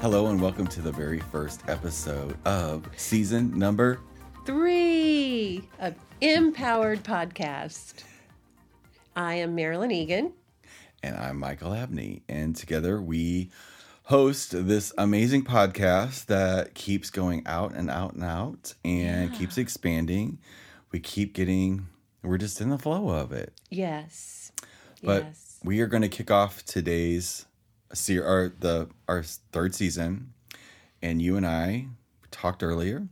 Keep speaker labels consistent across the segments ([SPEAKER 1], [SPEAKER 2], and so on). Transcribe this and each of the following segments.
[SPEAKER 1] Hello and welcome to the very first episode of season number.
[SPEAKER 2] Three of MPowered Podcast. I am Marilyn Egan.
[SPEAKER 1] And I'm Michael Abney. And together we host this amazing podcast that keeps going out and out and out and
[SPEAKER 2] Yeah.
[SPEAKER 1] keeps expanding. We keep getting, we're just in the flow of it.
[SPEAKER 2] Yes.
[SPEAKER 1] But
[SPEAKER 2] yes.
[SPEAKER 1] we are going to kick off today's se- our the our third season, and you and I talked earlier,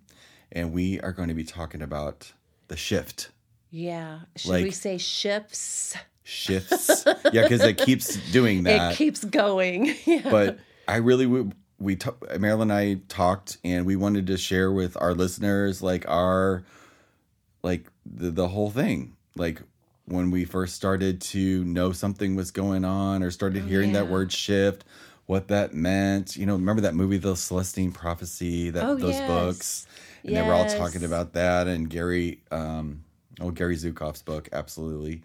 [SPEAKER 1] and we are going to be talking about the shift
[SPEAKER 2] Yeah. Should we say shifts?
[SPEAKER 1] shifts. yeah, because it keeps doing that.
[SPEAKER 2] It keeps going. yeah.
[SPEAKER 1] but I really would. We ta- Marilyn and I talked, and we wanted to share with our listeners like our like the the whole thing, like when we first started to know something was going on or started hearing that
[SPEAKER 2] Oh,
[SPEAKER 1] word shift, what that meant. You know, remember that movie, The Celestine Prophecy, that
[SPEAKER 2] Oh,
[SPEAKER 1] those
[SPEAKER 2] yes.
[SPEAKER 1] books, and they were all talking about that, and Gary, um, oh Gary Zukav's book, absolutely,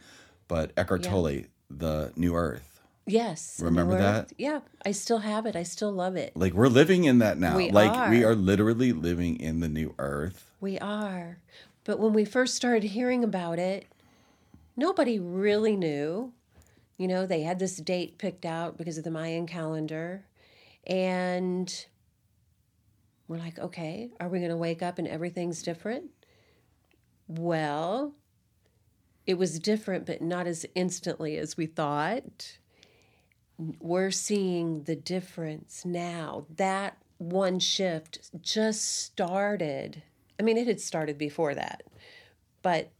[SPEAKER 1] but Eckhart
[SPEAKER 2] Yeah.
[SPEAKER 1] Tolle, The New Earth.
[SPEAKER 2] yes.
[SPEAKER 1] remember that?
[SPEAKER 2] Yeah. I still have it. I still love it.
[SPEAKER 1] Like we're living in that now.
[SPEAKER 2] We
[SPEAKER 1] like we
[SPEAKER 2] are.
[SPEAKER 1] are literally living in the new earth.
[SPEAKER 2] We are. But when we first started hearing about it, nobody really knew. You know, they had this date picked out because of the Mayan calendar. And we're like, okay, are we going to wake up and everything's different? Well, it was different, but not as instantly as we thought. We're seeing the difference now. That one shift just started. I mean, it had started before that, but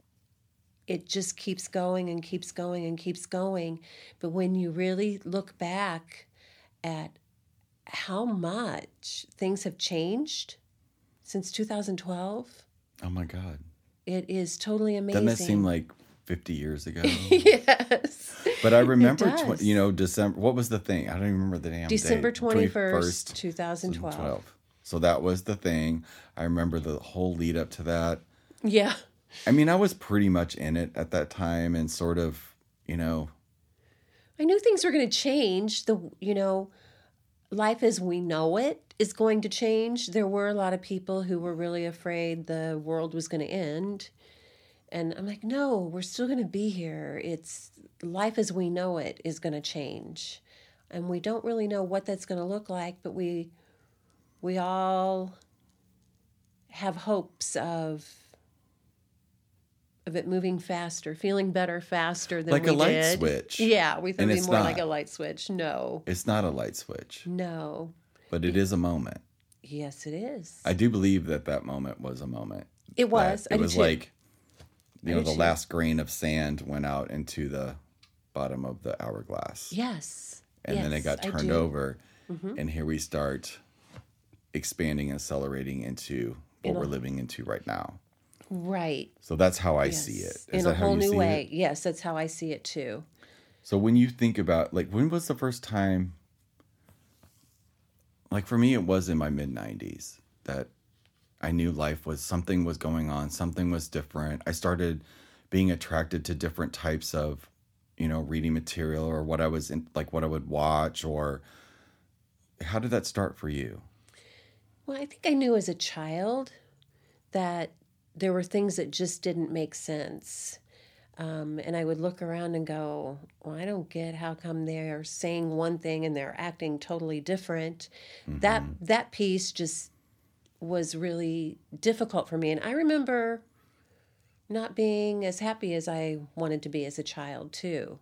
[SPEAKER 2] it just keeps going and keeps going and keeps going. But when you really look back at how much things have changed since 2012,
[SPEAKER 1] Oh my god.
[SPEAKER 2] it is totally amazing.
[SPEAKER 1] Doesn't that seem like 50 years ago?
[SPEAKER 2] yes.
[SPEAKER 1] but I remember tw- you know December what was the thing? I don't even remember the damn
[SPEAKER 2] December
[SPEAKER 1] date.
[SPEAKER 2] 21st, 2012.
[SPEAKER 1] So that was the thing. I remember the whole lead up to that.
[SPEAKER 2] Yeah.
[SPEAKER 1] I mean, I was pretty much in it at that time and sort of, you know,
[SPEAKER 2] I knew things were going to change. The you know, life as we know it is going to change. There were a lot of people who were really afraid the world was going to end. And I'm like, no, we're still going to be here. It's life as we know it is going to change. And we don't really know what that's going to look like, but we we all have hopes of of it moving faster, feeling better faster than
[SPEAKER 1] Like a light
[SPEAKER 2] did.
[SPEAKER 1] switch.
[SPEAKER 2] Yeah, we thought
[SPEAKER 1] And
[SPEAKER 2] it'd be more
[SPEAKER 1] not.
[SPEAKER 2] like a light switch. No,
[SPEAKER 1] it's not a light switch,
[SPEAKER 2] no.
[SPEAKER 1] but it is a moment.
[SPEAKER 2] Yes, it is.
[SPEAKER 1] I do believe that that moment was a moment.
[SPEAKER 2] it was.
[SPEAKER 1] that
[SPEAKER 2] I
[SPEAKER 1] it
[SPEAKER 2] do
[SPEAKER 1] was like you
[SPEAKER 2] I
[SPEAKER 1] know the
[SPEAKER 2] too.
[SPEAKER 1] last grain of sand went out into the bottom of the hourglass
[SPEAKER 2] yes,
[SPEAKER 1] and then it got turned
[SPEAKER 2] do. Mm-hmm.
[SPEAKER 1] over and here we start expanding and accelerating into what
[SPEAKER 2] In a-
[SPEAKER 1] we're living into right now
[SPEAKER 2] Right.
[SPEAKER 1] so that's how i see it.
[SPEAKER 2] In
[SPEAKER 1] that
[SPEAKER 2] a whole new way.
[SPEAKER 1] it?
[SPEAKER 2] Yes, that's how I see it too.
[SPEAKER 1] so when you think about like when was the first time like for me it was in my mid 90s that i knew life was something was going on something was different i started being attracted to different types of you know reading material or what i was in like what i would watch or how did that start for you
[SPEAKER 2] Well, I think I knew as a child that there were things that just didn't make sense. Um, and I would look around and go, well, I don't get how come they're saying one thing and they're acting totally different. That that piece just was really difficult for me. And I remember not being as happy as I wanted to be as a child too,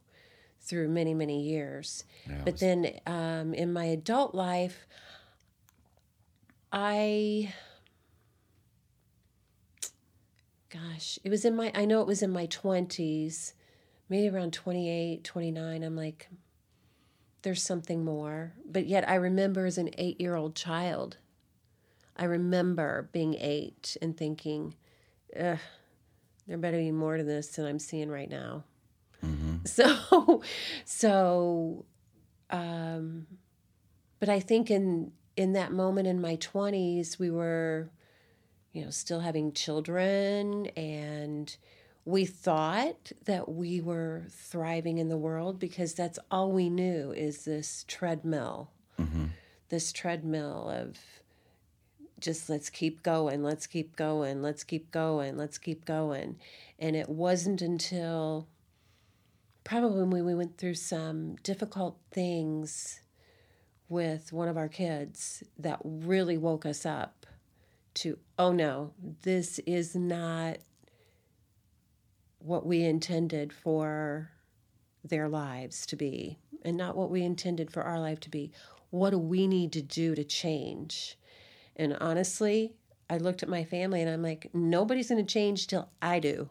[SPEAKER 2] through many many years.
[SPEAKER 1] Yeah,
[SPEAKER 2] but then um, in my adult life, I gosh, it was in my I know it was in my 20s, maybe around 28, 29. I'm like there's something more. But yet I remember as an 8-year-old child, I remember being 8 and thinking, Ugh, there better be more to this than I'm seeing right now. So so um but I think in in that moment in my 20s we were you know still having children and we thought that we were thriving in the world because that's all we knew is this treadmill. Mm-hmm. This treadmill of just let's keep going, let's keep going, let's keep going, let's keep going. And it wasn't until probably when we went through some difficult things with one of our kids that really woke us up to, oh no, this is not what we intended for their lives to be and not what we intended for our life to be. What do we need to do to change? And honestly, I looked at my family and I'm like, nobody's going to change till I do.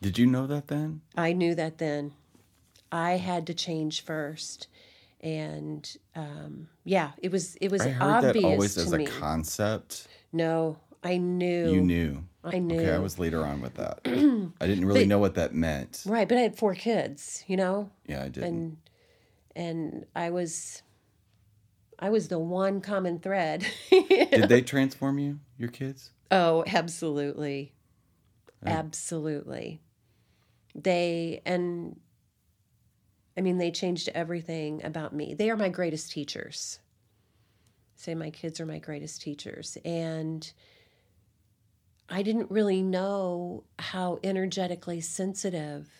[SPEAKER 1] Did you know that then?
[SPEAKER 2] I knew that then. I had to change first. And um, yeah, it was it was
[SPEAKER 1] I heard
[SPEAKER 2] obvious
[SPEAKER 1] that always as
[SPEAKER 2] me.
[SPEAKER 1] a concept.
[SPEAKER 2] No, I knew.
[SPEAKER 1] You knew.
[SPEAKER 2] I knew.
[SPEAKER 1] Okay, I was later on with that. I didn't really
[SPEAKER 2] But-
[SPEAKER 1] know what that meant.
[SPEAKER 2] right, but I had four kids, you know,
[SPEAKER 1] Yeah, I didn't.
[SPEAKER 2] and and I was I was the one common thread.
[SPEAKER 1] Did they transform you, your kids?
[SPEAKER 2] Oh, absolutely. Absolutely. They, and I mean, they changed everything about me. They are my greatest teachers. Say, my kids are my greatest teachers. And I didn't really know how energetically sensitive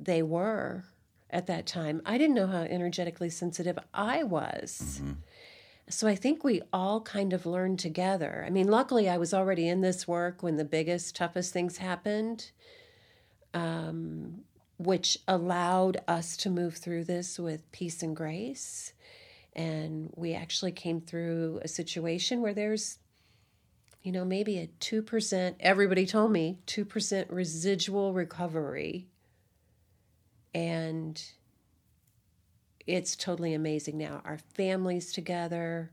[SPEAKER 2] they were at that time. I didn't know how energetically sensitive I was. So I think we all kind of learned together. I mean, luckily, I was already in this work when the biggest, toughest things happened, um, which allowed us to move through this with peace and grace. And we actually came through a situation where there's, you know, maybe a 2%, everybody told me, 2% residual recovery. And it's totally amazing now. Our families together,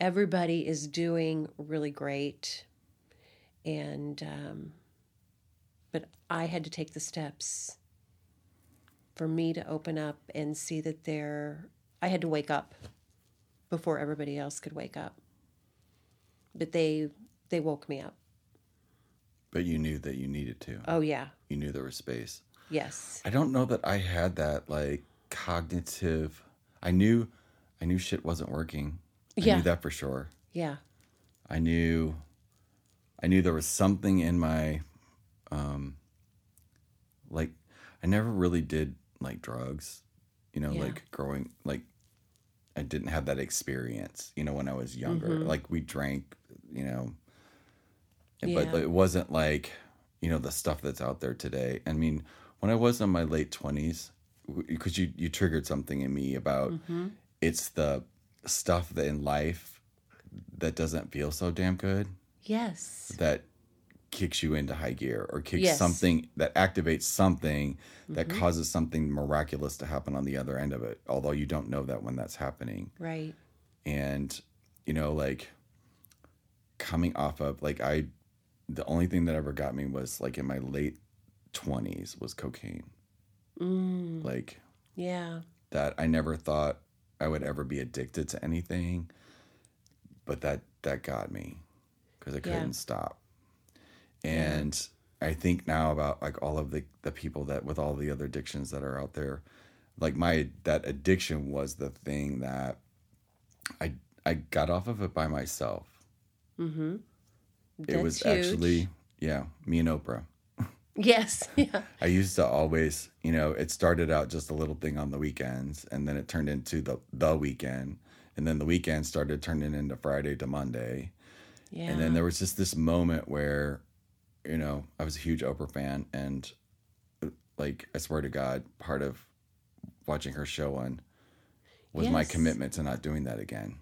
[SPEAKER 2] everybody is doing really great. And, um, but I had to take the steps for me to open up and see that there, I had to wake up before everybody else could wake up. But they, they woke me up.
[SPEAKER 1] But you knew that you needed to.
[SPEAKER 2] Oh, yeah.
[SPEAKER 1] You knew there was space.
[SPEAKER 2] Yes.
[SPEAKER 1] I don't know that I had that like cognitive. I knew, I knew shit wasn't working. I
[SPEAKER 2] Yeah.
[SPEAKER 1] knew that for sure.
[SPEAKER 2] Yeah.
[SPEAKER 1] I knew, I knew there was something in my, um, like, I never really did like drugs, you know,
[SPEAKER 2] Yeah.
[SPEAKER 1] like growing, like, I didn't have that experience, you know, when I was younger.
[SPEAKER 2] Mm-hmm.
[SPEAKER 1] Like, we drank, you know,
[SPEAKER 2] Yeah.
[SPEAKER 1] but it wasn't like, you know, the stuff that's out there today. I mean, when I was in my late 20s, because you, you triggered something in me about
[SPEAKER 2] Mm-hmm.
[SPEAKER 1] it's the stuff that in life that doesn't feel so damn good
[SPEAKER 2] Yes.
[SPEAKER 1] that kicks you into high gear or kicks
[SPEAKER 2] Yes.
[SPEAKER 1] something that activates something that causes something miraculous to happen on the other end of it although you don't know that when that's happening
[SPEAKER 2] Right.
[SPEAKER 1] and you know like coming off of like i the only thing that ever got me was like in my late 20s was cocaine
[SPEAKER 2] Mm,
[SPEAKER 1] like
[SPEAKER 2] yeah.
[SPEAKER 1] that i never thought i would ever be addicted to anything but that that got me because i couldn't stop and i think now about like all of the the people that with all the other addictions that are out there like my that addiction was the thing that i i got off of it by myself
[SPEAKER 2] Mm-hmm.
[SPEAKER 1] it was actually yeah me and oprah
[SPEAKER 2] Yes. Yeah.
[SPEAKER 1] I used to always, you know, it started out just a little thing on the weekends and then it turned into the the weekend and then the weekend started turning into Friday to Monday.
[SPEAKER 2] Yeah.
[SPEAKER 1] And then there was just this moment where, you know, I was a huge Oprah fan and like I swear to God, part of watching her show on was my commitment to not doing that again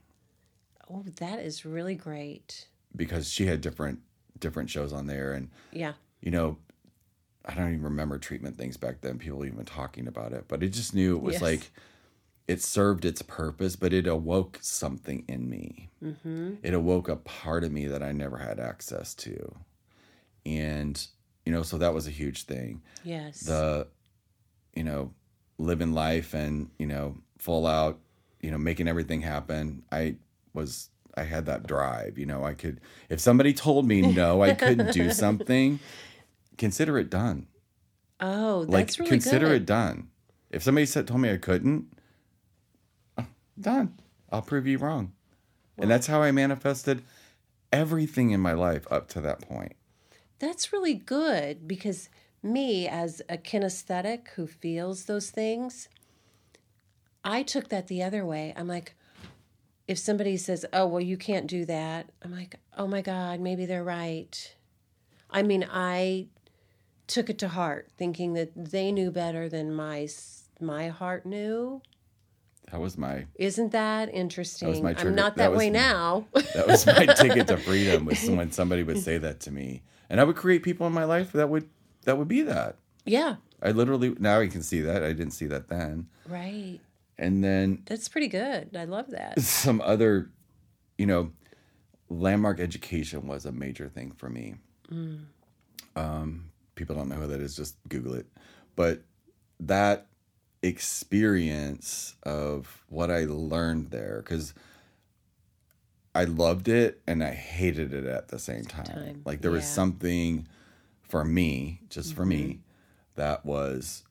[SPEAKER 2] oh, that is really great.
[SPEAKER 1] because she had different different shows on there and
[SPEAKER 2] Yeah.
[SPEAKER 1] you know, I don't even remember treatment things back then, people even talking about it, but I just knew it was
[SPEAKER 2] Yes.
[SPEAKER 1] like it served its purpose, but it awoke something in me.
[SPEAKER 2] Mm-hmm.
[SPEAKER 1] It awoke a part of me that I never had access to. And, you know, so that was a huge thing.
[SPEAKER 2] Yes.
[SPEAKER 1] The, you know, living life and, you know, full out, you know, making everything happen. I was, I had that drive, you know, I could, if somebody told me no, I couldn't do something, consider it done.
[SPEAKER 2] oh,
[SPEAKER 1] Like,
[SPEAKER 2] that's really
[SPEAKER 1] consider
[SPEAKER 2] good.
[SPEAKER 1] it done. If somebody said, told me I couldn't, uh, done. I'll prove you wrong. and that's how I manifested everything in my life up to that point.
[SPEAKER 2] That's really good because me, as a kinesthetic who feels those things, I took that the other way. I'm like, if somebody says, oh, well, you can't do that, I'm like, oh my God, maybe they're right. I mean, I took it to heart, thinking that they knew better than my my heart knew.
[SPEAKER 1] That was my
[SPEAKER 2] Isn't that interesting?
[SPEAKER 1] my
[SPEAKER 2] I'm not
[SPEAKER 1] that
[SPEAKER 2] that, way
[SPEAKER 1] my-
[SPEAKER 2] now.
[SPEAKER 1] that was my ticket to freedom was when somebody would say that to me. And I would create people in my life that would that would be that.
[SPEAKER 2] yeah,
[SPEAKER 1] I literally now I can see that. I didn't see that then.
[SPEAKER 2] right.
[SPEAKER 1] And then
[SPEAKER 2] That's pretty good. I love that.
[SPEAKER 1] some other, you know, landmark education was a major thing for me. Um, people don't know who that is, just Google it. But that experience of what I learned there, because I loved it and I hated it at the same time.
[SPEAKER 2] time,
[SPEAKER 1] Like there was something for me, just for me,
[SPEAKER 2] Mm-hmm.
[SPEAKER 1] that was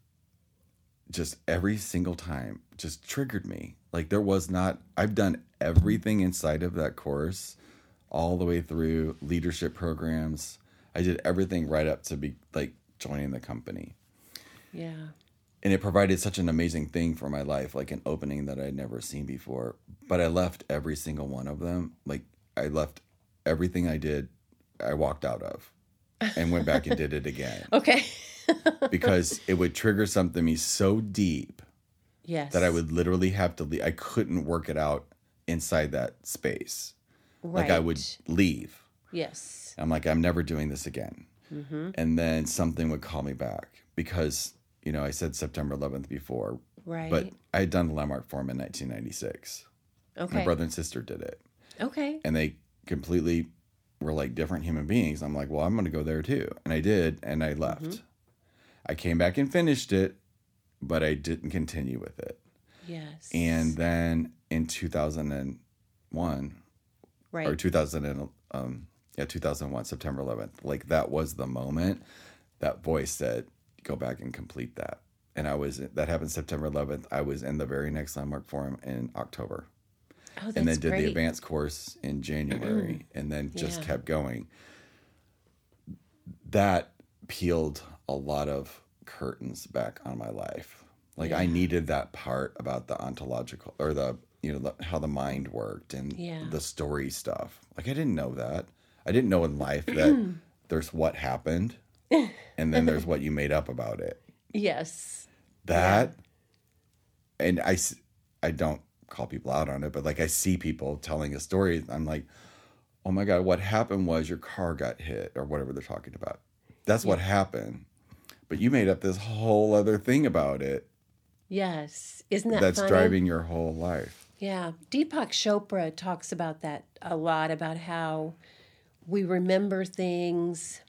[SPEAKER 1] just every single time just triggered me. Like there was not I've done everything inside of that course all the way through leadership programs. I did everything right up to be like joining the company.
[SPEAKER 2] Yeah.
[SPEAKER 1] And it provided such an amazing thing for my life, like an opening that I'd never seen before. But I left every single one of them. Like I left everything I did, I walked out of and went back and did it again
[SPEAKER 2] Okay.
[SPEAKER 1] because it would trigger something in me so deep
[SPEAKER 2] yes.
[SPEAKER 1] that I would literally have to leave. I couldn't work it out inside that space.
[SPEAKER 2] Right.
[SPEAKER 1] Like I would leave.
[SPEAKER 2] Yes.
[SPEAKER 1] I'm like, I'm never doing this again. Mm-hmm. And then something would call me back because, you know, I said September 11th before,
[SPEAKER 2] Right.
[SPEAKER 1] but I had done the landmark form in 1996.
[SPEAKER 2] okay.
[SPEAKER 1] My brother and sister did it.
[SPEAKER 2] Okay.
[SPEAKER 1] And they completely were like different human beings. I'm like, well, I'm going to go there too. And I did. And I left. I came back and finished it, but I didn't continue with it.
[SPEAKER 2] Yes.
[SPEAKER 1] And then in 2001
[SPEAKER 2] right.
[SPEAKER 1] or 2000 and, um yeah 2001 September 11th like that was the moment that voice said go back and complete that. And I was that happened September 11th I was in the very next landmark forum in October.
[SPEAKER 2] Oh, that's
[SPEAKER 1] and then did
[SPEAKER 2] great.
[SPEAKER 1] the advanced course in January and then just
[SPEAKER 2] Yeah.
[SPEAKER 1] kept going. That peeled a lot of curtains back on my life. Like I needed that part about the ontological or the you know the, how the mind worked and
[SPEAKER 2] Yeah.
[SPEAKER 1] the story stuff. Like I didn't know that. I didn't know in life that there's what happened and then there's what you made up about it
[SPEAKER 2] Yes.
[SPEAKER 1] that and I I don't call people out on it but like i see people telling a story i'm like oh my god what happened was your car got hit or whatever they're talking about that's what happened but you made up this whole other thing about it
[SPEAKER 2] Yes. Isn't that
[SPEAKER 1] that's
[SPEAKER 2] funny?
[SPEAKER 1] driving your whole life
[SPEAKER 2] Yeah. Deepak Chopra talks about that a lot about how we remember things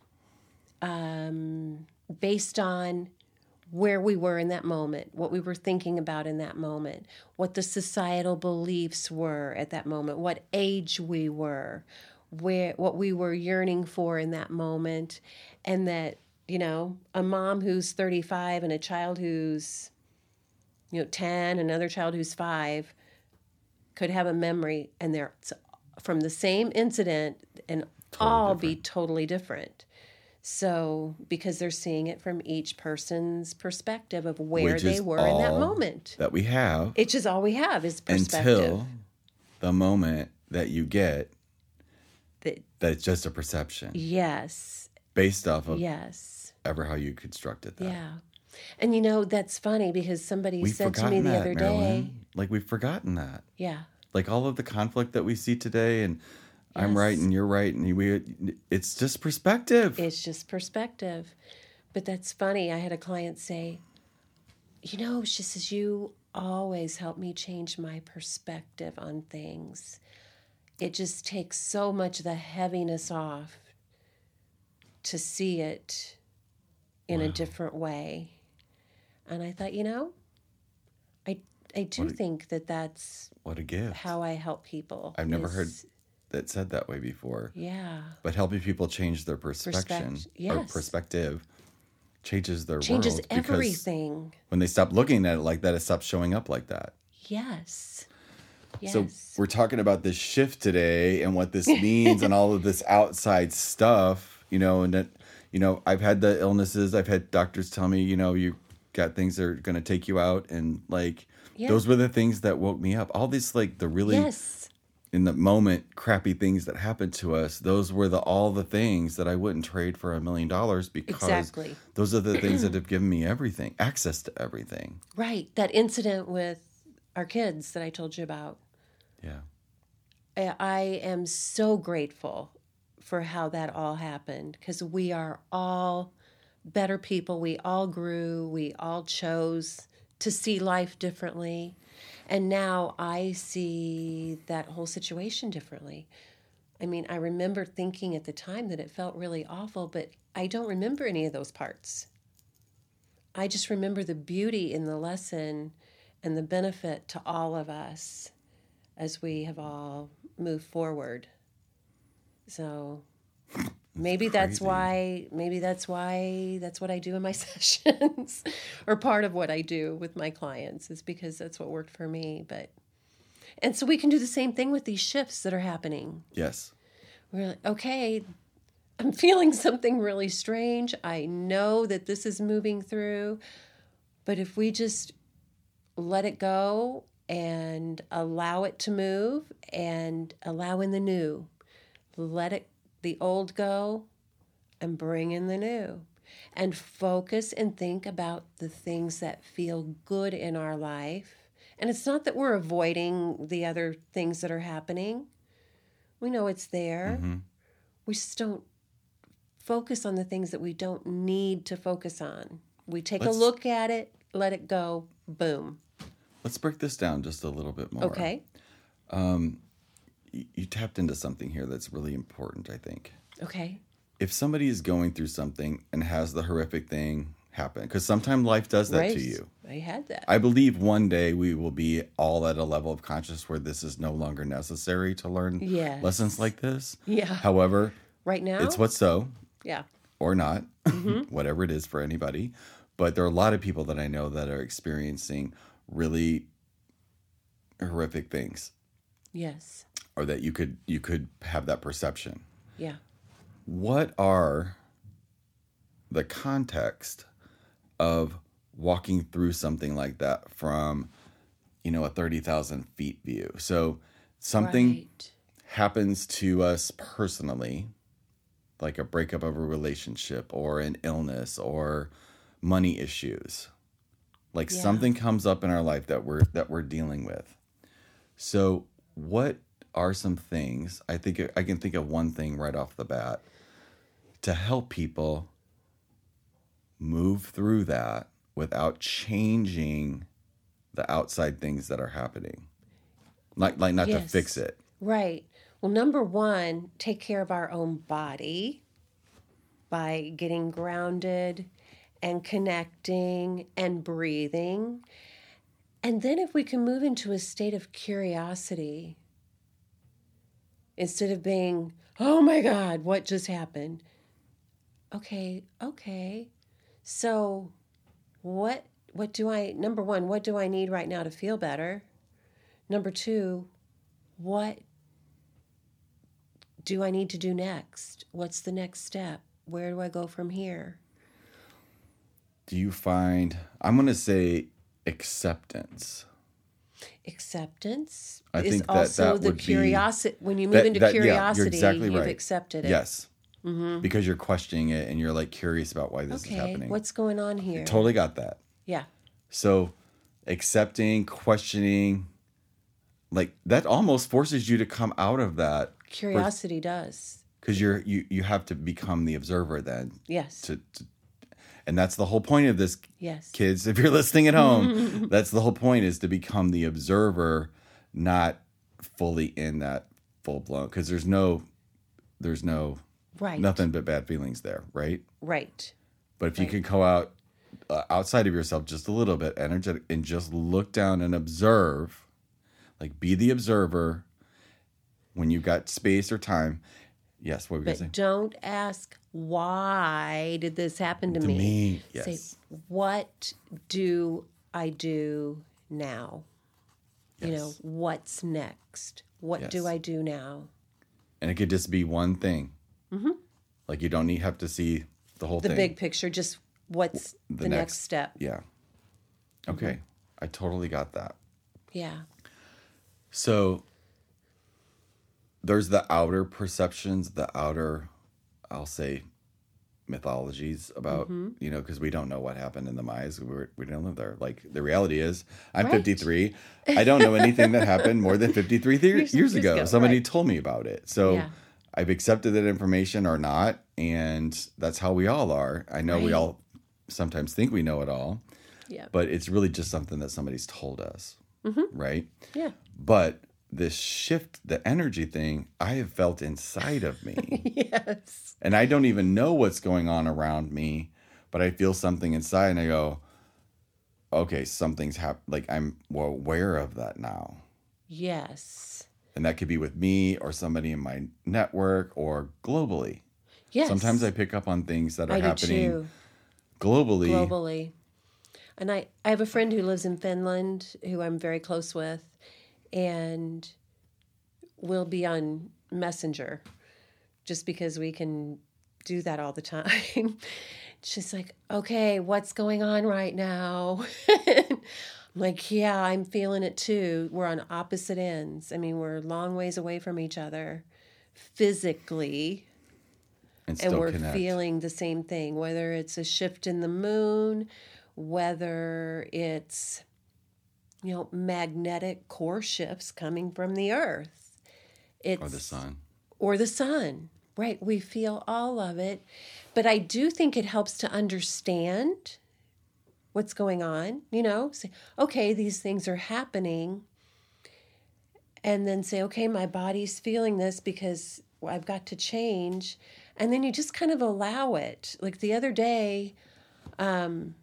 [SPEAKER 2] um, based on where we were in that moment, what we were thinking about in that moment, what the societal beliefs were at that moment, what age we were, where what we were yearning for in that moment, and that you know a mom who's 35 and a child who's you know 10 another child who's 5 could have a memory and they're from the same incident and all be totally different so because they're seeing it from each person's perspective of where
[SPEAKER 1] Which
[SPEAKER 2] they were in that moment.
[SPEAKER 1] that we have
[SPEAKER 2] it's just all we have is perspective.
[SPEAKER 1] until the moment that you get
[SPEAKER 2] that,
[SPEAKER 1] that it's just a perception.
[SPEAKER 2] Yes.
[SPEAKER 1] Based off of
[SPEAKER 2] yes.
[SPEAKER 1] ever how you constructed that.
[SPEAKER 2] Yeah. And you know that's funny because somebody
[SPEAKER 1] we've
[SPEAKER 2] said to me the
[SPEAKER 1] that
[SPEAKER 2] other
[SPEAKER 1] Marilyn.
[SPEAKER 2] day
[SPEAKER 1] like we've forgotten that.
[SPEAKER 2] Yeah.
[SPEAKER 1] Like all of the conflict that we see today and i'm right and you're right and we it's just perspective
[SPEAKER 2] It's just perspective. But that's funny. I had a client say, You know, she says, you always help me change my perspective on things. It just takes so much of the heaviness off to see it in a different way. And I thought, you know, I, I do think that that's
[SPEAKER 1] what a gift
[SPEAKER 2] how I help people.
[SPEAKER 1] i've never heard that said that way before
[SPEAKER 2] Yeah.
[SPEAKER 1] but helping people change their perspective
[SPEAKER 2] Perspect-
[SPEAKER 1] or perspective changes their
[SPEAKER 2] Changes
[SPEAKER 1] world because
[SPEAKER 2] everything.
[SPEAKER 1] when they stop looking at it like that it stops showing up like that
[SPEAKER 2] Yes. yes.
[SPEAKER 1] So we're talking about this shift today and what this means and all of this outside stuff, you know, and that you know, I've had the illnesses, I've had doctors tell me, you know, you got things that are going to take you out and like
[SPEAKER 2] Yeah.
[SPEAKER 1] those were the things that woke me up. All these like the really
[SPEAKER 2] Yes.
[SPEAKER 1] In the moment crappy things that happened to us, those were the all the things that I wouldn't trade for a million dollars because
[SPEAKER 2] Exactly.
[SPEAKER 1] those are the things that have given me everything, access to everything.
[SPEAKER 2] Right. That incident with our kids that I told you about.
[SPEAKER 1] Yeah.
[SPEAKER 2] I I am so grateful for how that all happened because we are all better people. We all grew. We all chose to see life differently. And now I see that whole situation differently. I mean, I remember thinking at the time that it felt really awful, but I don't remember any of those parts. I just remember the beauty in the lesson and the benefit to all of us as we have all moved forward. So maybe that's
[SPEAKER 1] crazy.
[SPEAKER 2] why maybe that's why that's what I do in my sessions or part of what I do with my clients is because that's what worked for me, but and so we can do the same thing with these shifts that are happening.
[SPEAKER 1] Yes.
[SPEAKER 2] We're like, okay, I'm feeling something really strange. I know that this is moving through, but if we just let it go and allow it to move and allow in the new, let it the old go and bring in the new. And focus and think about the things that feel good in our life. And it's not that we're avoiding the other things that are happening. We know it's there. Mm-hmm. We just don't focus on the things that we don't need to focus on. We take
[SPEAKER 1] Let's-
[SPEAKER 2] a look at it, let it go, boom.
[SPEAKER 1] Let's break this down just a little bit more.
[SPEAKER 2] Okay.
[SPEAKER 1] You, you tapped into something here that's really important, I think.
[SPEAKER 2] Okay.
[SPEAKER 1] If somebody is going through something and has the horrific thing happen, because sometimes life does that
[SPEAKER 2] Right.
[SPEAKER 1] to you.
[SPEAKER 2] I had that.
[SPEAKER 1] I believe one day we will be all at a level of conscious where this is no longer necessary to learn
[SPEAKER 2] Yes.
[SPEAKER 1] lessons like this.
[SPEAKER 2] yeah.
[SPEAKER 1] However,
[SPEAKER 2] right now?
[SPEAKER 1] it's what's so
[SPEAKER 2] yeah.
[SPEAKER 1] or not, mm-hmm. whatever it is for anybody. But there are a lot of people that I know that are experiencing really horrific things,
[SPEAKER 2] Yes.
[SPEAKER 1] Or that you could you could have that perception.
[SPEAKER 2] Yeah.
[SPEAKER 1] What are the context of walking through something like that from, you know, a thirty thousand feet view? So something
[SPEAKER 2] Right.
[SPEAKER 1] happens to us personally, like a breakup of a relationship or an illness or money issues. Like
[SPEAKER 2] Yeah.
[SPEAKER 1] something comes up in our life that we're that we're dealing with. So, what are some things? I think I can think of one thing right off the bat to help people move through that without changing the outside things that are happening. Like like not to fix it.
[SPEAKER 2] Right. Well, number one, take care of our own body by getting grounded and connecting and breathing. And then, if we can move into a state of curiosity instead of being, oh my God, what just happened? Okay, okay. So, what what do I number 1, what do I need right now to feel better? Number 2, what do I need to do next? What's the next step? Where do I go from here?
[SPEAKER 1] Do you find I'm going to say acceptance.
[SPEAKER 2] Acceptance
[SPEAKER 1] I
[SPEAKER 2] is
[SPEAKER 1] think that
[SPEAKER 2] also
[SPEAKER 1] that
[SPEAKER 2] the
[SPEAKER 1] be-
[SPEAKER 2] curiosity. When you move
[SPEAKER 1] That-
[SPEAKER 2] into
[SPEAKER 1] that- yeah,
[SPEAKER 2] curiosity,
[SPEAKER 1] exactly
[SPEAKER 2] you've
[SPEAKER 1] right.
[SPEAKER 2] accepted it.
[SPEAKER 1] Yes. Mm-hmm. Because you're questioning it and you're like curious about why this is happening.
[SPEAKER 2] what's going on here?
[SPEAKER 1] Totally got that.
[SPEAKER 2] yeah.
[SPEAKER 1] So accepting, questioning, like that almost forces you to come out of that
[SPEAKER 2] Curiosity does.
[SPEAKER 1] because you're you you have to become the observer then
[SPEAKER 2] Yes.
[SPEAKER 1] to, to and that's the whole point of this
[SPEAKER 2] yes.
[SPEAKER 1] kids if you're listening at home that's the whole point is to become the observer not fully in that full blown because there's no there's no
[SPEAKER 2] Right.
[SPEAKER 1] nothing but bad feelings there right
[SPEAKER 2] Right.
[SPEAKER 1] but if you could go out uh, outside of yourself just a little bit energetic and just look down and observe like be the observer when you've got space or time yes what were you
[SPEAKER 2] But
[SPEAKER 1] going to say
[SPEAKER 2] don't ask why did this happen to,
[SPEAKER 1] To
[SPEAKER 2] me?
[SPEAKER 1] me, yes.
[SPEAKER 2] Say what do I do now? You know, what's next? What do I do now?
[SPEAKER 1] And it could just be one thing. Mm-hmm. Like you don't need have to see the whole
[SPEAKER 2] The
[SPEAKER 1] thing.
[SPEAKER 2] big picture, just what's the, next,
[SPEAKER 1] next-
[SPEAKER 2] step.
[SPEAKER 1] Yeah. Okay. I totally got that.
[SPEAKER 2] Yeah.
[SPEAKER 1] So there's the outer perceptions, the outer, I'll say, mythologies about,
[SPEAKER 2] Mm-hmm.
[SPEAKER 1] you know, because we don't know what happened in the Mayas. We, were, we don't live there. Like the reality is, I'm
[SPEAKER 2] Right.
[SPEAKER 1] 53. I don't know anything that happened more than 53 th- years,
[SPEAKER 2] Years
[SPEAKER 1] ago.
[SPEAKER 2] ago,
[SPEAKER 1] Somebody
[SPEAKER 2] right.
[SPEAKER 1] told me about it. So
[SPEAKER 2] Yeah.
[SPEAKER 1] I've accepted that information or not. And that's how we all are. I know we all sometimes think we know it all,
[SPEAKER 2] Yeah.
[SPEAKER 1] but it's really just something that somebody's told us.
[SPEAKER 2] Mm-hmm.
[SPEAKER 1] Right.
[SPEAKER 2] Yeah.
[SPEAKER 1] But this shift, the energy thing, I have felt inside of me.
[SPEAKER 2] yes.
[SPEAKER 1] and I don't even know what's going on around me, but I feel something inside and I go, okay, something's happened. Like I'm aware of that now.
[SPEAKER 2] Yes.
[SPEAKER 1] And that could be with me or somebody in my network or globally.
[SPEAKER 2] Yes.
[SPEAKER 1] Sometimes I pick up on things that are
[SPEAKER 2] I
[SPEAKER 1] happening globally.
[SPEAKER 2] globally. And I, I have a friend who lives in Finland who I'm very close with, and we'll be on Messenger just because we can do that all the time. She's like, okay, what's going on right now? I'm like, yeah, I'm feeling it too. We're on opposite ends. I mean, we're long ways away from each other physically
[SPEAKER 1] and
[SPEAKER 2] and we're
[SPEAKER 1] connect.
[SPEAKER 2] feeling the same thing whether it's a shift in the moon whether it's you know magnetic core shifts coming from the earth. It's
[SPEAKER 1] or the sun.
[SPEAKER 2] or the sun. Right we feel all of it. But i do think it helps to understand what's going on you know say okay these things are happening and then say okay my body's feeling this because i've got to change and then you just kind of allow it. Like the other day um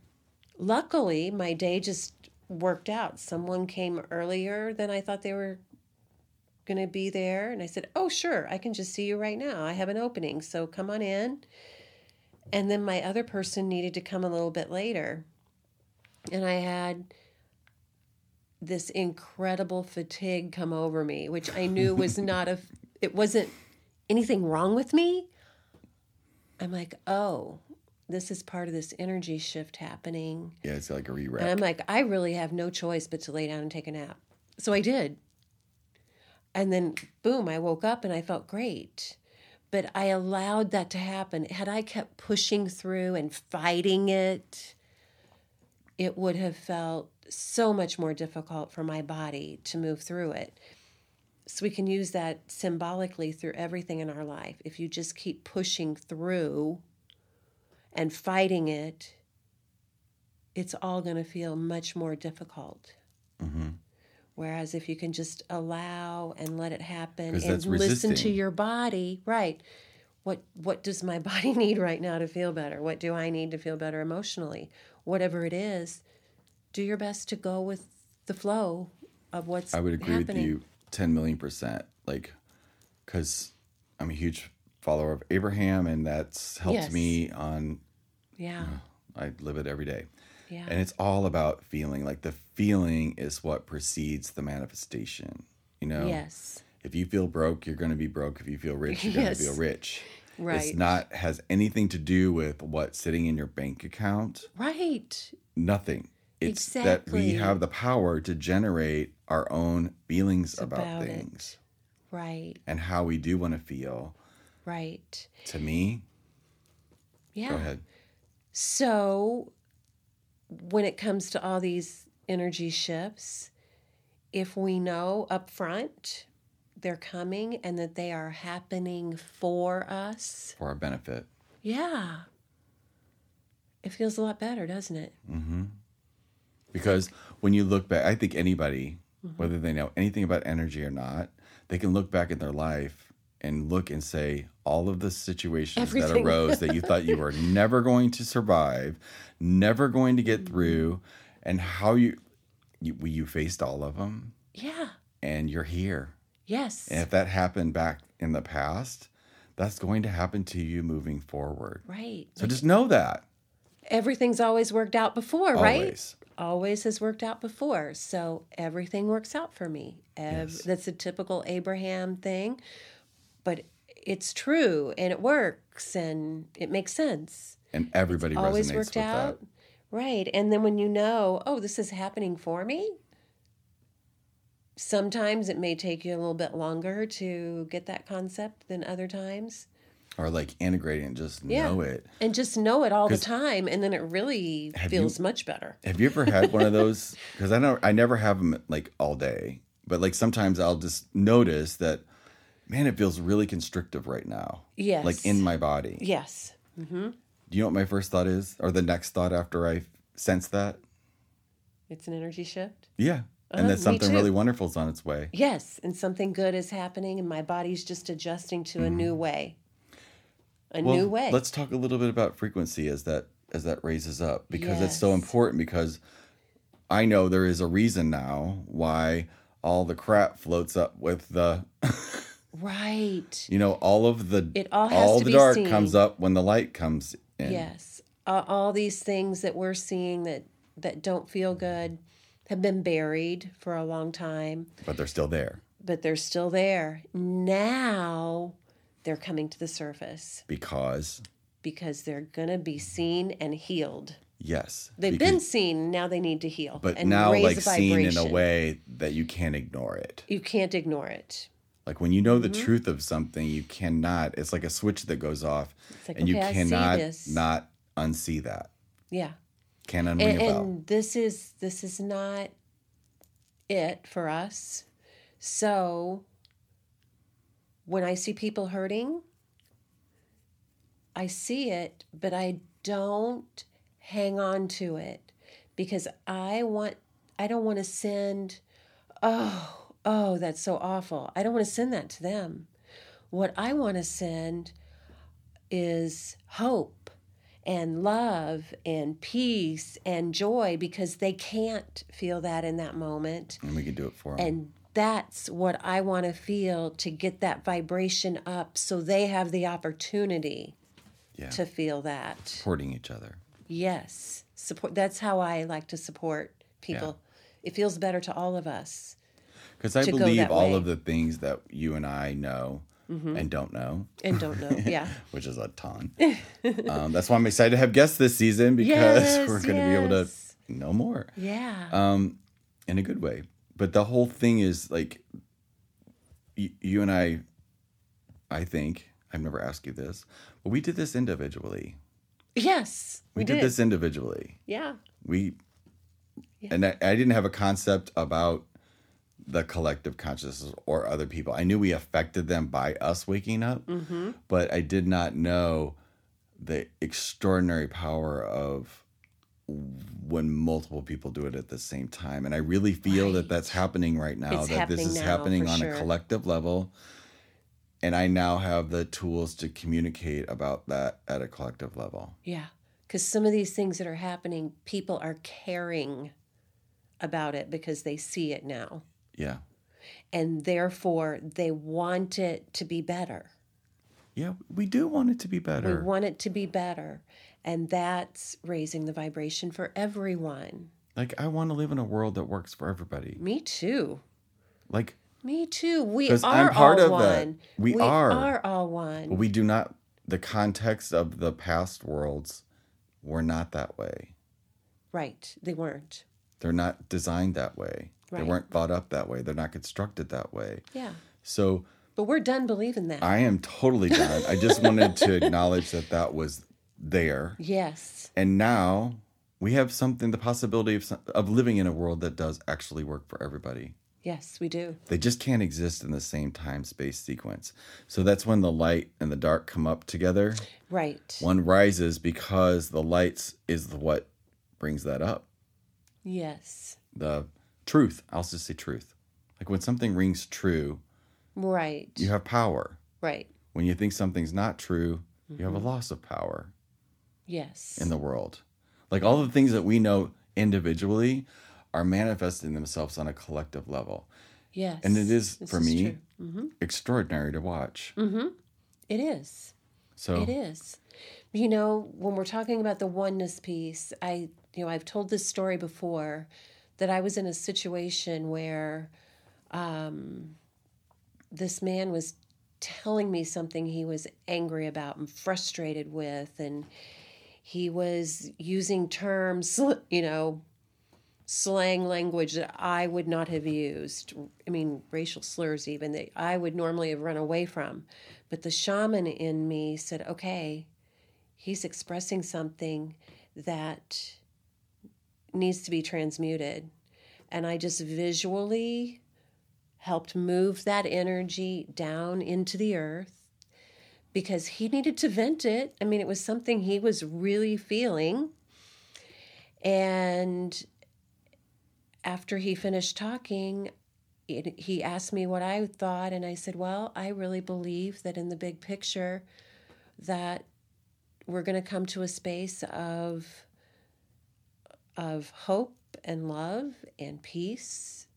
[SPEAKER 2] luckily my day just worked out. Someone came earlier than i thought they were going to be there and i said oh sure i can just see you right now. I have an opening so come on in. And then my other person needed to come a little bit later and i had this incredible fatigue come over me which i knew was not a it wasn't anything wrong with me. I'm like oh this is part of this energy shift happening
[SPEAKER 1] Yeah, it's like a
[SPEAKER 2] rerap.
[SPEAKER 1] and.
[SPEAKER 2] I'm like, I really have no choice but to lay down and take a nap. So I did. And then, boom, I woke up and I felt great. But I allowed that to happen. Had I kept pushing through and fighting it, it would have felt so much more difficult for my body to move through it. So we can use that symbolically through everything in our life. If you just keep pushing through and fighting it, it's all going to feel much more difficult.
[SPEAKER 1] Mhm.
[SPEAKER 2] Whereas if you can just allow and let it happen and listen to your body, right? What what does my body need right now to feel better? What do I need to feel better emotionally? Whatever it is, do your best to go with the flow of what's
[SPEAKER 1] I would agree
[SPEAKER 2] happening.
[SPEAKER 1] with you 10 million percent. Like, because I'm a huge follower of Abraham, and that's helped
[SPEAKER 2] Yes.
[SPEAKER 1] me on,
[SPEAKER 2] Yeah.
[SPEAKER 1] I live it every day.
[SPEAKER 2] Yeah.
[SPEAKER 1] And it's all about feeling. Like, the feeling is what precedes the manifestation. You know?
[SPEAKER 2] Yes.
[SPEAKER 1] If you feel broke, you're going to be broke. If you feel rich, you're going to feel rich.
[SPEAKER 2] Right.
[SPEAKER 1] It's not, has anything to do with what's sitting in your bank account.
[SPEAKER 2] Right.
[SPEAKER 1] Nothing. It's that we have the power to generate our own feelings about,
[SPEAKER 2] about
[SPEAKER 1] things
[SPEAKER 2] Right.
[SPEAKER 1] and how we do want to feel.
[SPEAKER 2] Right.
[SPEAKER 1] To me,
[SPEAKER 2] Yeah.
[SPEAKER 1] go ahead.
[SPEAKER 2] So, when it comes to all these energy shifts, if we know up front they're coming and that they are happening for us,
[SPEAKER 1] For our benefit.
[SPEAKER 2] yeah, it feels a lot better, doesn't it? Mm-hmm.
[SPEAKER 1] Because when you look back, I think anybody,
[SPEAKER 2] Mm-hmm.
[SPEAKER 1] whether they know anything about energy or not, they can look back in their life and look and say all of the situations that arose that you thought you were never going to survive, never going to
[SPEAKER 2] Mm-hmm.
[SPEAKER 1] get through, and how you you, you faced all of them,
[SPEAKER 2] Yeah.
[SPEAKER 1] and you're here.
[SPEAKER 2] Yes.
[SPEAKER 1] And if that happened back in the past, that's going to happen to you moving forward.
[SPEAKER 2] right.
[SPEAKER 1] So just know that
[SPEAKER 2] Everything's always worked out before, right?
[SPEAKER 1] always,
[SPEAKER 2] always has worked out before. So everything works out for me. Ev-
[SPEAKER 1] Yes.
[SPEAKER 2] That's a typical Abraham thing, but it's true and it works and it makes sense.
[SPEAKER 1] And everybody
[SPEAKER 2] Always
[SPEAKER 1] resonates
[SPEAKER 2] worked out.
[SPEAKER 1] that.
[SPEAKER 2] Right. And then when you know, oh, this is happening for me, sometimes it may take you a little bit longer to get that concept than other times.
[SPEAKER 1] Or like integrating and just
[SPEAKER 2] Yeah.
[SPEAKER 1] know it.
[SPEAKER 2] And just know it all the time. And then it really feels
[SPEAKER 1] you-
[SPEAKER 2] much better.
[SPEAKER 1] Have you ever had one of those? Because I know I never have them like all day, but like sometimes I'll just notice that, man, it feels really constrictive right now.
[SPEAKER 2] Yes.
[SPEAKER 1] Like in my body.
[SPEAKER 2] Yes.
[SPEAKER 1] Do you know what my first thought is, or the next thought after I sense that?
[SPEAKER 2] It's an energy shift.
[SPEAKER 1] Yeah,
[SPEAKER 2] Uh-huh,
[SPEAKER 1] and that something really wonderful is on its way.
[SPEAKER 2] Yes. And something good is happening, and my body's just adjusting to a new way. A
[SPEAKER 1] Mm-hmm. Well,
[SPEAKER 2] new way.
[SPEAKER 1] let's talk a little bit about frequency as that as that raises up because it's so important. Because I know there is a reason now why all the crap floats up with the
[SPEAKER 2] right.
[SPEAKER 1] you know all of the
[SPEAKER 2] It all has to
[SPEAKER 1] the dark
[SPEAKER 2] seen.
[SPEAKER 1] comes up when the light comes in.
[SPEAKER 2] Yes. Uh, all these things that we're seeing that, that don't feel good have been buried for a long time,
[SPEAKER 1] But they're still there
[SPEAKER 2] but they're still there. Now they're coming to the surface
[SPEAKER 1] because
[SPEAKER 2] because they're going to be seen and healed.
[SPEAKER 1] yes,
[SPEAKER 2] They've
[SPEAKER 1] because-
[SPEAKER 2] been seen, now they need to heal.
[SPEAKER 1] but
[SPEAKER 2] and
[SPEAKER 1] now
[SPEAKER 2] raise
[SPEAKER 1] like seen in a way that you can't ignore it.
[SPEAKER 2] You can't ignore it.
[SPEAKER 1] Like when you know
[SPEAKER 2] Mm-hmm.
[SPEAKER 1] the truth of something, you cannot. It's like a switch that goes off,
[SPEAKER 2] like,
[SPEAKER 1] and you
[SPEAKER 2] okay, see
[SPEAKER 1] cannot not unsee that.
[SPEAKER 2] Yeah.
[SPEAKER 1] Can't unring
[SPEAKER 2] and, and this is this is not it for us so when i see people hurting i see it but i don't hang on to it because i want i don't want to send oh oh that's so awful i don't want to send that to them what i want to send is hope and love and peace and joy because they can't feel that in that moment.
[SPEAKER 1] and we can do it for them.
[SPEAKER 2] And that's what I want to feel to get that vibration up so they have the opportunity
[SPEAKER 1] yeah,
[SPEAKER 2] to feel that.
[SPEAKER 1] supporting each other.
[SPEAKER 2] Yes. Support that's how I like to support people. It feels better to all of us.
[SPEAKER 1] Because I believe all
[SPEAKER 2] way.
[SPEAKER 1] of the things that you and I know
[SPEAKER 2] Mm-hmm.
[SPEAKER 1] and don't know,
[SPEAKER 2] And don't know. Yeah.
[SPEAKER 1] which is a ton. um, that's why I'm excited to have guests this season because
[SPEAKER 2] Yes,
[SPEAKER 1] we're going to be able to know more.
[SPEAKER 2] Yeah.
[SPEAKER 1] um, in a good way. But the whole thing is like, y- you and I, I think I've never asked you this, but we did this individually.
[SPEAKER 2] yes.
[SPEAKER 1] We, did, this individually.
[SPEAKER 2] Yeah.
[SPEAKER 1] We, and I, I didn't have a concept about the collective consciousness or other people. I knew we affected them by us waking up,
[SPEAKER 2] Mm-hmm.
[SPEAKER 1] but I did not know the extraordinary power of when multiple people do it at the same time. And I really feel that that's happening right now,
[SPEAKER 2] It's
[SPEAKER 1] that this is
[SPEAKER 2] now,
[SPEAKER 1] happening on
[SPEAKER 2] sure.
[SPEAKER 1] a collective level. And I now have the tools to communicate about that at a collective level.
[SPEAKER 2] Yeah. Because some of these things that are happening, people are caring about it because they see it now.
[SPEAKER 1] Yeah.
[SPEAKER 2] And therefore, they want it to be better.
[SPEAKER 1] Yeah, we do want it to be better.
[SPEAKER 2] We want it to be better. And that's raising the vibration for everyone.
[SPEAKER 1] Like I want to live in a world that works for everybody.
[SPEAKER 2] Me too.
[SPEAKER 1] Like
[SPEAKER 2] Me too. We are all one.
[SPEAKER 1] We are.
[SPEAKER 2] are all one.
[SPEAKER 1] we do not the context of the past worlds were not that way.
[SPEAKER 2] right. They weren't.
[SPEAKER 1] They're not designed that way. They weren't thought up that way. They're not constructed that way.
[SPEAKER 2] Yeah.
[SPEAKER 1] So
[SPEAKER 2] But we're done believing that.
[SPEAKER 1] I am totally done. I just wanted to acknowledge that that was there.
[SPEAKER 2] yes.
[SPEAKER 1] And now we have something the possibility of of living in a world that does actually work for everybody.
[SPEAKER 2] Yes, we do.
[SPEAKER 1] They just can't exist in the same time space sequence. So that's when the light and the dark come up together.
[SPEAKER 2] Right.
[SPEAKER 1] One rises because the lights is what brings that up.
[SPEAKER 2] Yes.
[SPEAKER 1] The truth. I'll just say truth. Like when something rings true,
[SPEAKER 2] Right.
[SPEAKER 1] you have power.
[SPEAKER 2] right.
[SPEAKER 1] When you think something's not true, you
[SPEAKER 2] Mm-hmm.
[SPEAKER 1] have a loss of power
[SPEAKER 2] Yes.
[SPEAKER 1] in the world. Like all the things that we know individually are manifesting themselves on a collective level.
[SPEAKER 2] yes.
[SPEAKER 1] And it is,
[SPEAKER 2] This
[SPEAKER 1] for me.
[SPEAKER 2] Mm-hmm.
[SPEAKER 1] extraordinary to watch.
[SPEAKER 2] It is.
[SPEAKER 1] So
[SPEAKER 2] It is. You know, when we're talking about the oneness piece, I, you know, I've told this story before that I was in a situation where um, this man was telling me something he was angry about and frustrated with, and he was using terms, you know, slang language that I would not have used. I mean, racial slurs, even that I would normally have run away from. But the shaman in me said, okay, he's expressing something that needs to be transmuted. And I just visually helped move that energy down into the earth because he needed to vent it. I mean, it was something he was really feeling. And after he finished talking, it, he asked me what I thought, and I said, Well, I really believe that in the big picture, that we're going to come to a space of of hope and love and peace.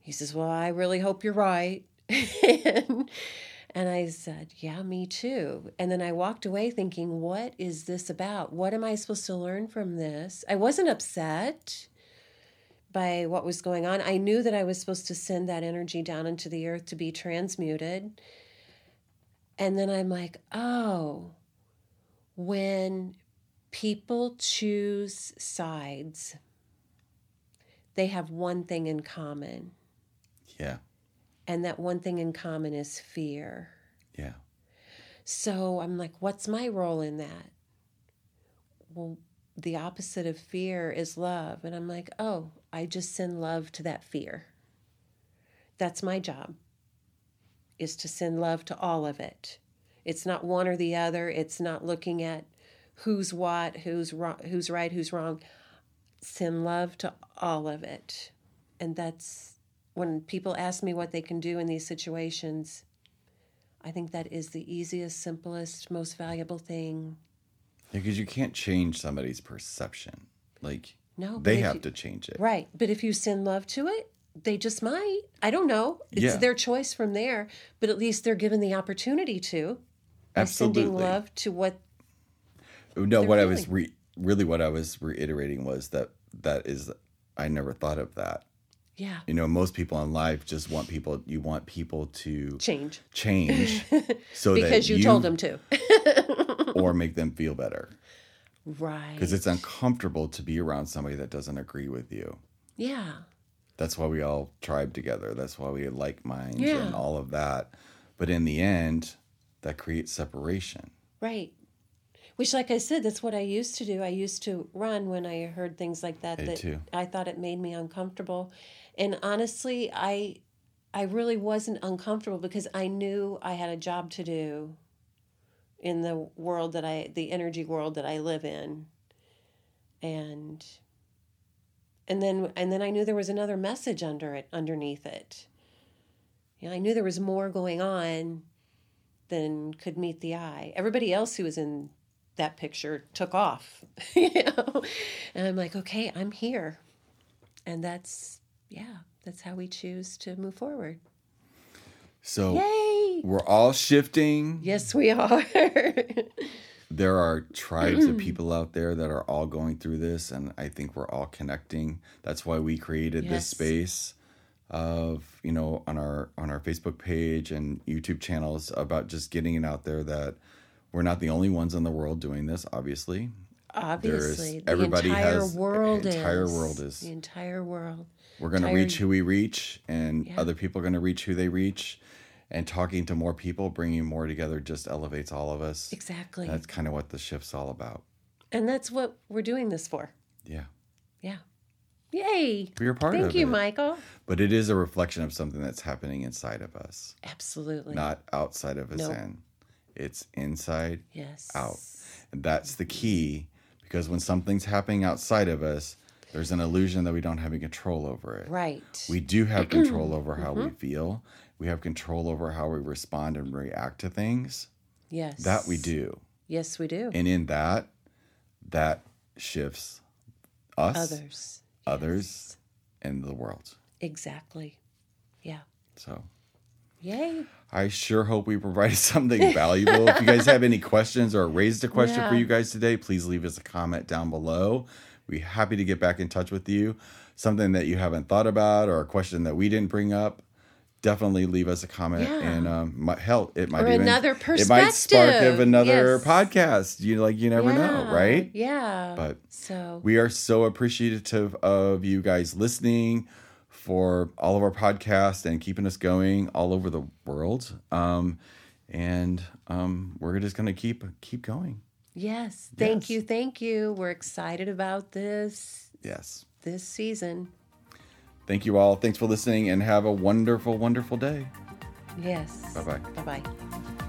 [SPEAKER 2] He says, Well, I really hope you're right. and, and I said, Yeah, me too. And then I walked away thinking, What is this about? What am I supposed to learn from this? I wasn't upset by what was going on. I knew that I was supposed to send that energy down into the earth to be transmuted. And then I'm like, Oh, when people choose sides, they have one thing in common.
[SPEAKER 1] Yeah.
[SPEAKER 2] And that one thing in common is fear.
[SPEAKER 1] Yeah.
[SPEAKER 2] So I'm like, what's my role in that? Well, the opposite of fear is love. And I'm like, oh, I just send love to that fear. That's my job, is to send love to all of it. It's not one or the other. It's not looking at who's what, who's wrong, who's right, who's wrong. Send love to all of it. And that's when people ask me what they can do in these situations, I think that is the easiest, simplest, most valuable thing.
[SPEAKER 1] Because you can't change somebody's perception. Like,
[SPEAKER 2] No,
[SPEAKER 1] they have
[SPEAKER 2] you-
[SPEAKER 1] to change it.
[SPEAKER 2] Right. But if you send love to it, they just might. I don't know. It's
[SPEAKER 1] Yeah.
[SPEAKER 2] their choice from there, but at least they're given the opportunity to
[SPEAKER 1] Absolutely.
[SPEAKER 2] sending love to what
[SPEAKER 1] No,
[SPEAKER 2] they're
[SPEAKER 1] what I was re- really what I was reiterating was that that is I never thought of that.
[SPEAKER 2] yeah,
[SPEAKER 1] You know, most people in life just want people. You want people to
[SPEAKER 2] change
[SPEAKER 1] change so
[SPEAKER 2] because
[SPEAKER 1] that
[SPEAKER 2] you, told them to.
[SPEAKER 1] or make them feel better
[SPEAKER 2] right.
[SPEAKER 1] because it's uncomfortable to be around somebody that doesn't agree with you.
[SPEAKER 2] yeah.
[SPEAKER 1] That's why we all tribe together. That's why we like minds
[SPEAKER 2] Yeah.
[SPEAKER 1] and all of that. But in the end, that creates separation.
[SPEAKER 2] Right. Which, like I said, that's what I used to do. I used to run when I heard things like that.
[SPEAKER 1] Did
[SPEAKER 2] that
[SPEAKER 1] too.
[SPEAKER 2] I thought it made me uncomfortable, and honestly, I, I really wasn't uncomfortable because I knew I had a job to do. In the world that I, the energy world that I live in, and, and then and then I knew there was another message under it, underneath it. You know, I knew there was more going on than could meet the eye. Everybody else who was in that picture took off, you know. And I'm like, okay, I'm here, and that's yeah, that's how we choose to move forward.
[SPEAKER 1] So
[SPEAKER 2] Yay!
[SPEAKER 1] we're all shifting.
[SPEAKER 2] Yes, we are.
[SPEAKER 1] there are tribes of people out there that are all going through this and i think we're all connecting that's why we created this space of you know on our on our facebook page and youtube channels about just getting it out there that we're not the only ones in the world doing this obviously
[SPEAKER 2] Obviously, the
[SPEAKER 1] everybody
[SPEAKER 2] entire
[SPEAKER 1] has-
[SPEAKER 2] world
[SPEAKER 1] the entire
[SPEAKER 2] is.
[SPEAKER 1] world is.
[SPEAKER 2] the entire world.
[SPEAKER 1] we're going to reach who we reach and
[SPEAKER 2] Yeah.
[SPEAKER 1] other people are going to reach who they reach and talking to more people bringing more together just elevates all of us
[SPEAKER 2] Exactly,
[SPEAKER 1] that's kind of what the shift's all about
[SPEAKER 2] and that's what we're doing this for.
[SPEAKER 1] yeah
[SPEAKER 2] Yeah. Yay!
[SPEAKER 1] we're a part
[SPEAKER 2] Thank
[SPEAKER 1] of
[SPEAKER 2] you,
[SPEAKER 1] it.
[SPEAKER 2] Michael.
[SPEAKER 1] But it is a reflection of something that's happening inside of us,
[SPEAKER 2] Absolutely.
[SPEAKER 1] not outside of us
[SPEAKER 2] Nope.
[SPEAKER 1] in. It's inside.
[SPEAKER 2] yes.
[SPEAKER 1] out. And that's the key because when something's happening outside of us, there's an illusion that we don't have any control over it.
[SPEAKER 2] Right.
[SPEAKER 1] We do have control over how
[SPEAKER 2] Mm-hmm.
[SPEAKER 1] we feel. We have control over how we respond and react to things.
[SPEAKER 2] yes.
[SPEAKER 1] That we do.
[SPEAKER 2] Yes, we do.
[SPEAKER 1] And in that, that shifts us,
[SPEAKER 2] Others.
[SPEAKER 1] others, and the world.
[SPEAKER 2] Exactly. Yeah.
[SPEAKER 1] So
[SPEAKER 2] Yay.
[SPEAKER 1] I sure hope we provided something valuable. if you guys have any questions or raised a question for you guys today, please leave us a comment down below. Be happy to get back in touch with you. Something that you haven't thought about or a question that we didn't bring up. Definitely leave us a comment
[SPEAKER 2] Yeah.
[SPEAKER 1] and um, hell, it might
[SPEAKER 2] Or
[SPEAKER 1] even,
[SPEAKER 2] another
[SPEAKER 1] It might spark of another
[SPEAKER 2] Yes.
[SPEAKER 1] podcast. You like you never know, right?
[SPEAKER 2] Yeah.
[SPEAKER 1] But
[SPEAKER 2] so
[SPEAKER 1] we are so appreciative of you guys listening for all of our podcasts and keeping us going all over the world. Um, and um, we're just gonna keep keep going.
[SPEAKER 2] yes, thank
[SPEAKER 1] Yes.
[SPEAKER 2] you, thank you. We're excited about this
[SPEAKER 1] Yes.
[SPEAKER 2] this season.
[SPEAKER 1] Thank you all. Thanks for listening and have a wonderful, wonderful day.
[SPEAKER 2] Yes.
[SPEAKER 1] Bye-bye.
[SPEAKER 2] Bye bye.